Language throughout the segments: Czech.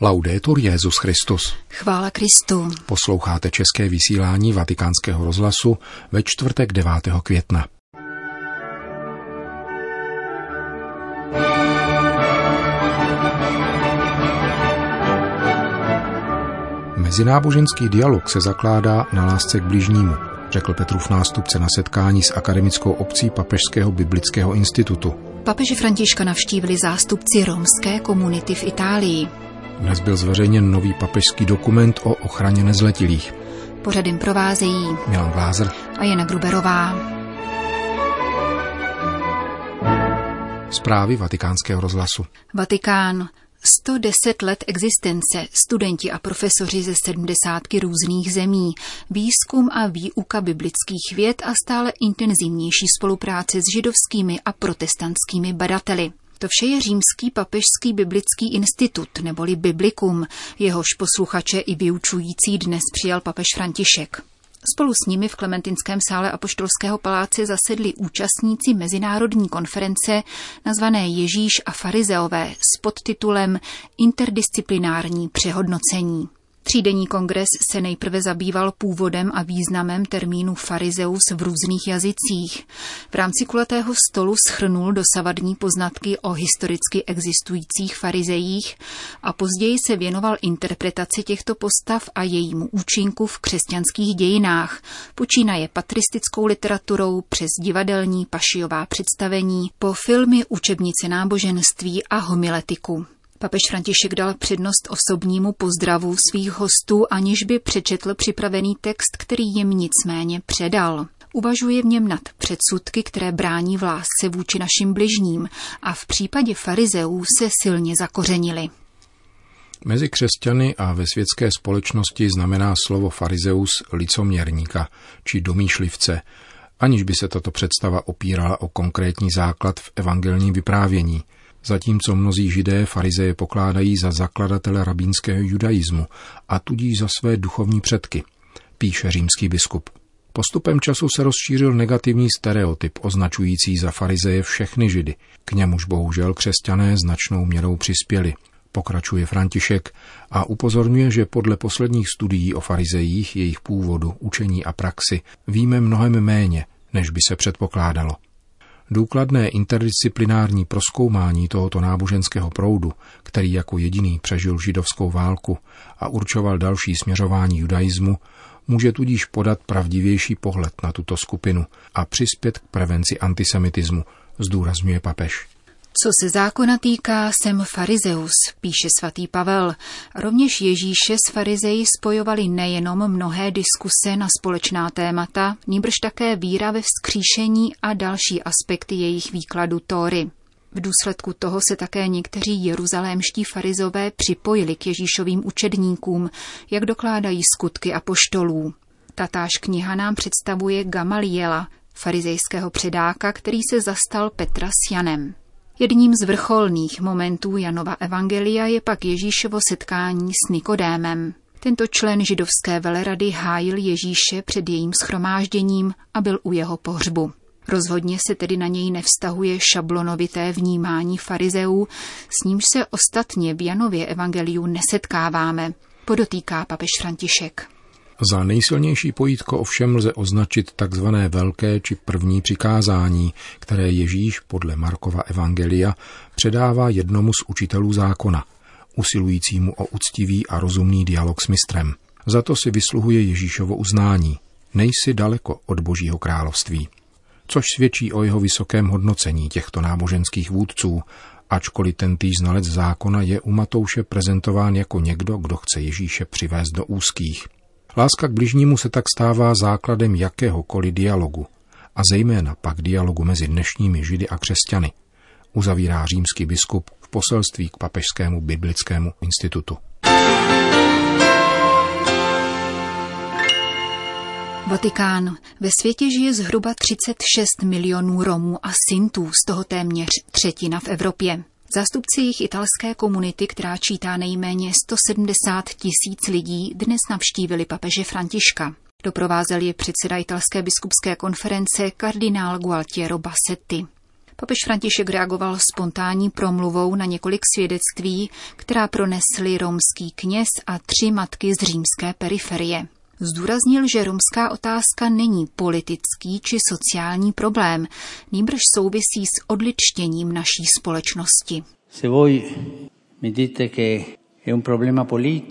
Laudetur Jezus Christus. Chvála Kristu. Posloucháte české vysílání Vatikánského rozhlasu ve čtvrtek 9. května. Mezináboženský dialog se zakládá na lásce k bližnímu, řekl Petrův nástupce na setkání s akademickou obcí Papežského biblického institutu. Papeže Františka navštívili zástupci romské komunity v Itálii. Dnes byl zveřejněn nový papežský dokument o ochraně nezletilých. Pořadem provázejí Milan Glázer a Jana Gruberová. Zprávy vatikánského rozhlasu. Vatikán. 110 let existence, studenti a profesoři ze sedmdesátky různých zemí, výzkum a výuka biblických věd a stále intenzivnější spolupráce s židovskými a protestantskými badateli. To vše je Římský papežský biblický institut, neboli Biblikum, jehož posluchače i vyučující dnes přijal papež František. Spolu s nimi v Klementinském sále Apoštolského paláce zasedli účastníci mezinárodní konference nazvané Ježíš a farizeové s podtitulem Interdisciplinární přehodnocení. Třídenní kongres se nejprve zabýval původem a významem termínu farizeus v různých jazycích. V rámci kulatého stolu schrnul dosavadní poznatky o historicky existujících farizejích a později se věnoval interpretaci těchto postav a jejímu účinku v křesťanských dějinách, počínaje patristickou literaturou přes divadelní pašiová představení po filmy učebnice náboženství a homiletiku. Papež František dal přednost osobnímu pozdravu svých hostů, aniž by přečetl připravený text, který jim nicméně předal. Uvažuje v něm nad předsudky, které brání v lásce vůči našim bližním a v případě farizeů se silně zakořenili. Mezi křesťany a ve světské společnosti znamená slovo farizeus licoměrníka či domýšlivce, aniž by se tato představa opírala o konkrétní základ v evangelním vyprávění – zatímco mnozí židé farizeje pokládají za zakladatele rabínského judaismu a tudíž za své duchovní předky, píše římský biskup. Postupem času se rozšířil negativní stereotyp označující za farizeje všechny židy. K němuž bohužel křesťané značnou měrou přispěli. Pokračuje František a upozorňuje, že podle posledních studií o farizejích, jejich původu, učení a praxi víme mnohem méně, než by se předpokládalo. Důkladné interdisciplinární proskoumání tohoto náboženského proudu, který jako jediný přežil židovskou válku a určoval další směřování judaismu, může tudíž podat pravdivější pohled na tuto skupinu a přispět k prevenci antisemitismu, zdůrazňuje papež. Co se zákona týká, jsem farizeus, píše svatý Pavel. Rovněž Ježíše s farizeji spojovali nejenom mnohé diskuse na společná témata, níbrž také víra ve vzkříšení a další aspekty jejich výkladu Tóry. V důsledku toho se také někteří jeruzalémští farizové připojili k Ježíšovým učedníkům, jak dokládají skutky a poštolů. Tatáž kniha nám představuje Gamaliela, farizejského předáka, který se zastal Petra s Janem. Jedním z vrcholných momentů Janova evangelia je pak Ježíšovo setkání s Nikodémem. Tento člen židovské velerady hájil Ježíše před jejím schromážděním a byl u jeho pohřbu. Rozhodně se tedy na něj nevztahuje šablonovité vnímání farizeů, s nímž se ostatně v Janově evangeliu nesetkáváme, podotýká papež František. Za nejsilnější pojítko ovšem lze označit takzvané velké či první přikázání, které Ježíš podle Markova Evangelia předává jednomu z učitelů zákona, usilujícímu o uctivý a rozumný dialog s mistrem. Za to si vysluhuje Ježíšovo uznání. Nejsi daleko od Božího království. Což svědčí o jeho vysokém hodnocení těchto náboženských vůdců, ačkoliv ten týž znalec zákona je u Matouše prezentován jako někdo, kdo chce Ježíše přivést do úzkých. Láska k bližnímu se tak stává základem jakéhokoliv dialogu, a zejména pak dialogu mezi dnešními židy a křesťany, uzavírá římský biskup v poselství k Papežskému biblickému institutu. Vatikán. Ve světě žije zhruba 36 milionů Romů a Sintů, z toho téměř třetina v Evropě. Zástupci jejich italské komunity, která čítá nejméně 170 tisíc lidí, dnes navštívili papeže Františka. Doprovázel je předseda italské biskupské konference kardinál Gualtiero Bassetti. Papež František reagoval spontánní promluvou na několik svědectví, která pronesli romský kněz a tři matky z římské periferie. Zdůraznil, že romská otázka není politický či sociální problém, nýbrž souvisí s odličtěním naší společnosti.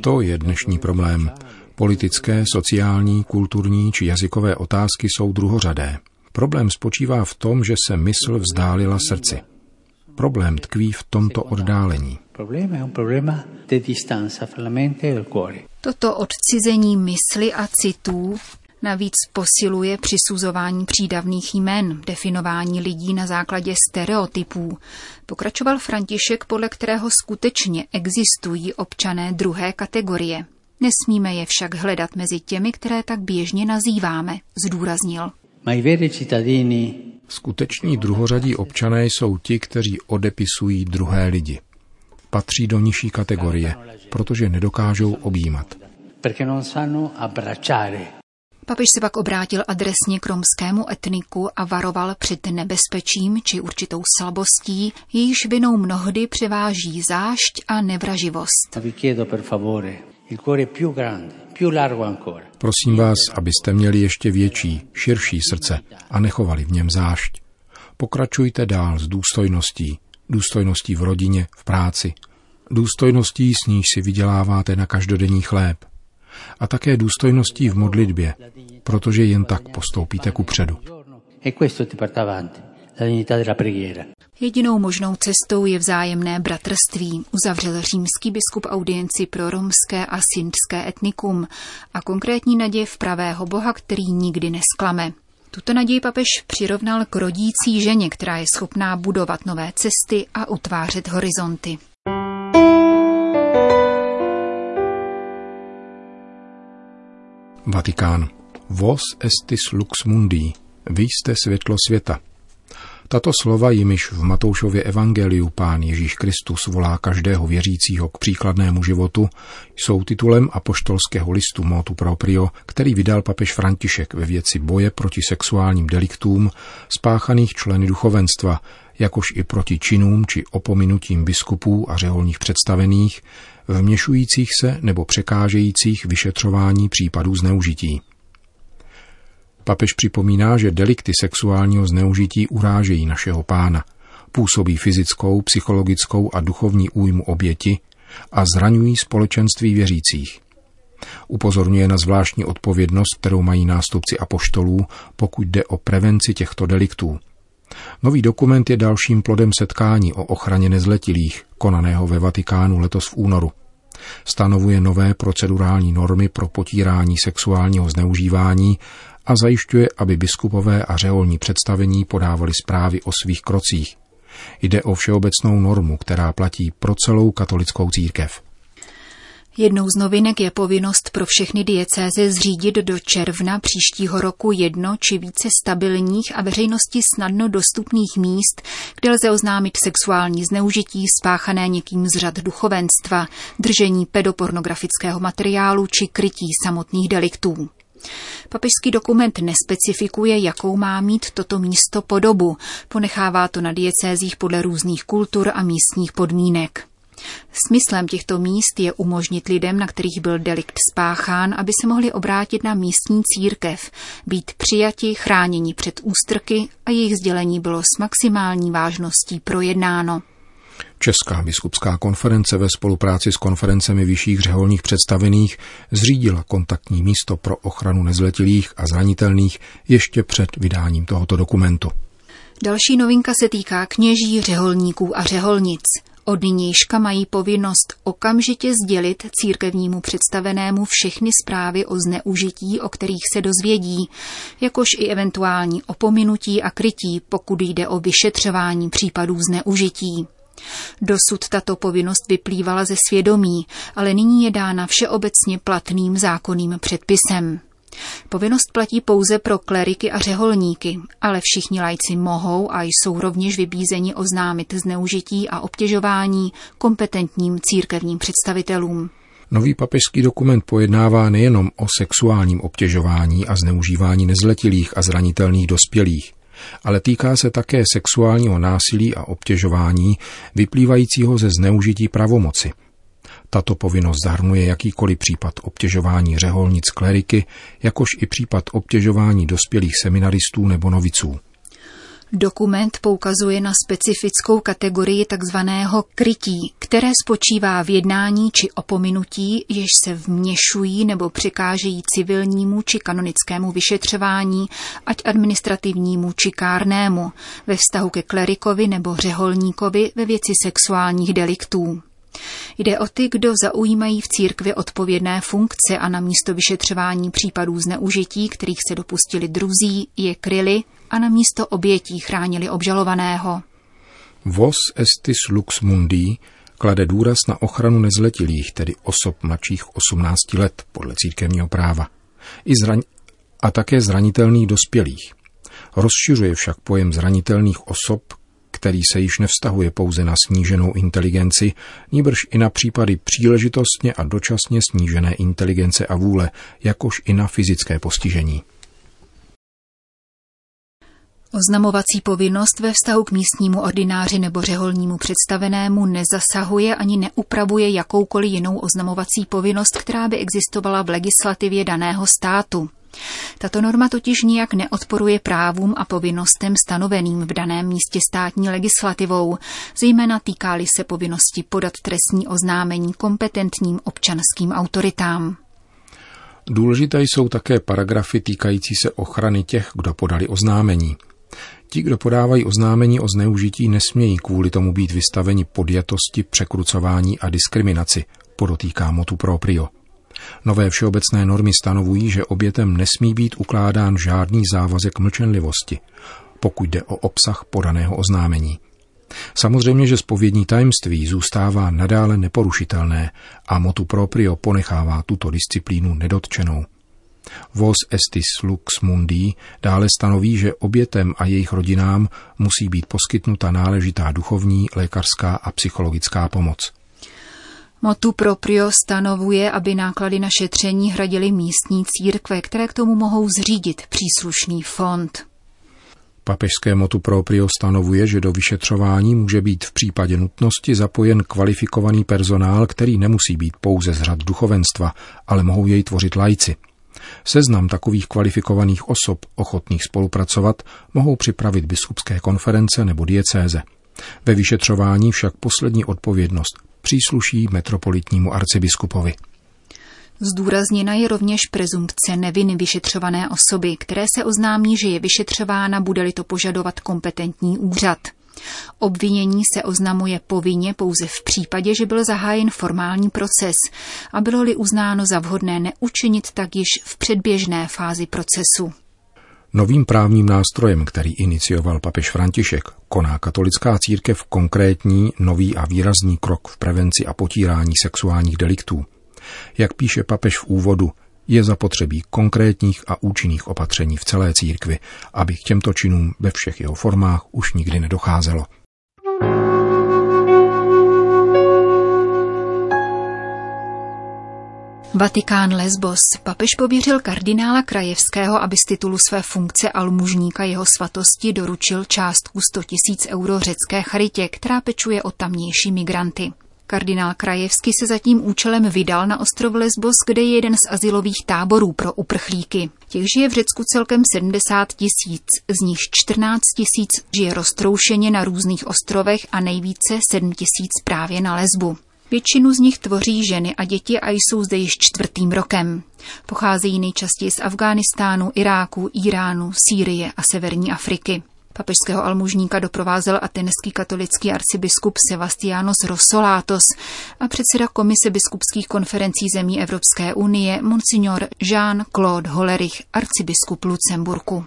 To je dnešní problém. Politické, sociální, kulturní či jazykové otázky jsou druhořadé. Problém spočívá v tom, že se mysl vzdálila srdci. Problém tkví v tomto oddálení. Toto odcizení mysli a citů navíc posiluje přisuzování přídavných jmen, definování lidí na základě stereotypů. Pokračoval František, podle kterého skutečně existují občané druhé kategorie. Nesmíme je však hledat mezi těmi, které tak běžně nazýváme, zdůraznil. Skuteční druhořadí občané jsou ti, kteří odepisují druhé lidi. Patří do nižší kategorie, protože nedokážou objímat. Papež se pak obrátil adresně k romskému etniku a varoval před nebezpečím či určitou slabostí, jejíž vinou mnohdy převáží zášť a nevraživost. Prosím vás, abyste měli ještě větší, širší srdce a nechovali v něm zášť. Pokračujte dál s důstojností, důstojností v rodině, v práci, důstojností, s níž si vyděláváte na každodenní chléb. A také důstojností v modlitbě, protože jen tak postoupíte ku předu. E Jedinou možnou cestou je vzájemné bratrství, uzavřel římský biskup audienci pro romské a sindské etnikum a konkrétní naděje v pravého boha, který nikdy nesklame. Tuto naději papež přirovnal k rodící ženě, která je schopná budovat nové cesty a utvářet horizonty. Vatikán. Vos estis lux mundi. Vy jste světlo světa. Tato slova, jimiž v Matoušově evangeliu pán Ježíš Kristus volá každého věřícího k příkladnému životu, jsou titulem apoštolského listu Motu Proprio, který vydal papež František ve věci boje proti sexuálním deliktům spáchaných členy duchovenstva, jakož i proti činům či opominutím biskupů a řeholních představených, vměšujících se nebo překážejících vyšetřování případů zneužití. Papež připomíná, že delikty sexuálního zneužití urážejí našeho pána, působí fyzickou, psychologickou a duchovní újmu oběti a zraňují společenství věřících. Upozorňuje na zvláštní odpovědnost, kterou mají nástupci apoštolů, pokud jde o prevenci těchto deliktů. Nový dokument je dalším plodem setkání o ochraně nezletilých, konaného ve Vatikánu letos v únoru. Stanovuje nové procedurální normy pro potírání sexuálního zneužívání a zajišťuje, aby biskupové a řeholní představení podávali zprávy o svých krocích. Jde o všeobecnou normu, která platí pro celou katolickou církev. Jednou z novinek je povinnost pro všechny diecéze zřídit do června příštího roku jedno či více stabilních a veřejnosti snadno dostupných míst, kde lze oznámit sexuální zneužití spáchané někým z řad duchovenstva, držení pedopornografického materiálu či krytí samotných deliktů. Papežský dokument nespecifikuje, jakou má mít toto místo podobu. Ponechává to na diecézích podle různých kultur a místních podmínek. Smyslem těchto míst je umožnit lidem, na kterých byl delikt spáchán, aby se mohli obrátit na místní církev, být přijati, chráněni před ústrky a jejich sdělení bylo s maximální vážností projednáno. Česká biskupská konference ve spolupráci s konferencemi vyšších řeholních představených zřídila kontaktní místo pro ochranu nezletilých a zranitelných ještě před vydáním tohoto dokumentu. Další novinka se týká kněží, řeholníků a řeholnic. Od nynějška mají povinnost okamžitě sdělit církevnímu představenému všechny zprávy o zneužití, o kterých se dozvědí, jakož i eventuální opominutí a krytí, pokud jde o vyšetřování případů zneužití. Dosud tato povinnost vyplývala ze svědomí, ale nyní je dána všeobecně platným zákonným předpisem. Povinnost platí pouze pro kleriky a řeholníky, ale všichni lajci mohou a jsou rovněž vybízeni oznámit zneužití a obtěžování kompetentním církevním představitelům. Nový papežský dokument pojednává nejenom o sexuálním obtěžování a zneužívání nezletilých a zranitelných dospělých, ale týká se také sexuálního násilí a obtěžování vyplývajícího ze zneužití pravomoci. Tato povinnost zahrnuje jakýkoliv případ obtěžování řeholnic kleriky, jakož i případ obtěžování dospělých seminaristů nebo noviců. Dokument poukazuje na specifickou kategorii takzvaného krytí, které spočívá v jednání či opominutí, jež se vměšují nebo přikážejí civilnímu či kanonickému vyšetřování, ať administrativnímu či kárnému, ve vztahu ke klerikovi nebo řeholníkovi ve věci sexuálních deliktů. Jde o ty, kdo zaujímají v církvi odpovědné funkce a na místo vyšetřování případů zneužití, kterých se dopustili druzí, je kryli a na místo obětí chránili obžalovaného. Vos estis lux mundi klade důraz na ochranu nezletilých, tedy osob mladších 18 let podle církevního práva, i zraň- a také zranitelných dospělých. Rozšiřuje však pojem zranitelných osob, který se již nevztahuje pouze na sníženou inteligenci, níbrž i na případy příležitostně a dočasně snížené inteligence a vůle, jakož i na fyzické postižení. Oznamovací povinnost ve vztahu k místnímu ordináři nebo řeholnímu představenému nezasahuje ani neupravuje jakoukoliv jinou oznamovací povinnost, která by existovala v legislativě daného státu. Tato norma totiž nijak neodporuje právům a povinnostem stanoveným v daném místě státní legislativou, zejména týkály se povinnosti podat trestní oznámení kompetentním občanským autoritám. Důležité jsou také paragrafy týkající se ochrany těch, kdo podali oznámení. Ti, kdo podávají oznámení o zneužití, nesmějí kvůli tomu být vystaveni podjatosti, překrucování a diskriminaci, podotýká motu proprio. Nové všeobecné normy stanovují, že obětem nesmí být ukládán žádný závazek mlčenlivosti, pokud jde o obsah podaného oznámení. Samozřejmě, že spovědní tajemství zůstává nadále neporušitelné a motu proprio ponechává tuto disciplínu nedotčenou. Vos estis lux mundi dále stanoví, že obětem a jejich rodinám musí být poskytnuta náležitá duchovní, lékařská a psychologická pomoc. Motu proprio stanovuje, aby náklady na šetření hradily místní církve, které k tomu mohou zřídit příslušný fond. Papežské motu proprio stanovuje, že do vyšetřování může být v případě nutnosti zapojen kvalifikovaný personál, který nemusí být pouze z řad duchovenstva, ale mohou jej tvořit lajci. Seznam takových kvalifikovaných osob ochotných spolupracovat mohou připravit biskupské konference nebo diecéze. Ve vyšetřování však poslední odpovědnost přísluší metropolitnímu arcibiskupovi. Zdůrazněna je rovněž prezumpce neviny vyšetřované osoby, které se oznámí, že je vyšetřována, bude-li to požadovat kompetentní úřad. Obvinění se oznamuje povinně pouze v případě, že byl zahájen formální proces a bylo-li uznáno za vhodné neučinit tak již v předběžné fázi procesu. Novým právním nástrojem, který inicioval papež František, koná katolická církev konkrétní, nový a výrazný krok v prevenci a potírání sexuálních deliktů. Jak píše papež v úvodu, je zapotřebí konkrétních a účinných opatření v celé církvi, aby k těmto činům ve všech jeho formách už nikdy nedocházelo. Vatikán Lesbos. Papež pověřil kardinála Krajevského, aby z titulu své funkce almužníka jeho svatosti doručil částku 100 tisíc euro řecké charitě, která pečuje o tamnější migranty. Kardinál Krajevský se za tím účelem vydal na ostrov Lesbos, kde je jeden z asilových táborů pro uprchlíky. Těch žije v Řecku celkem 70 tisíc, z nich 14 tisíc žije roztroušeně na různých ostrovech a nejvíce 7 tisíc právě na Lesbu. Většinu z nich tvoří ženy a děti a jsou zde již čtvrtým rokem. Pocházejí nejčastěji z Afghánistánu, Iráku, Iránu, Sýrie a Severní Afriky. Papežského almužníka doprovázel atenský katolický arcibiskup Sebastianos Rossolatos a předseda Komise biskupských konferencí zemí Evropské unie Monsignor Jean-Claude Hollerich, arcibiskup Lucemburku.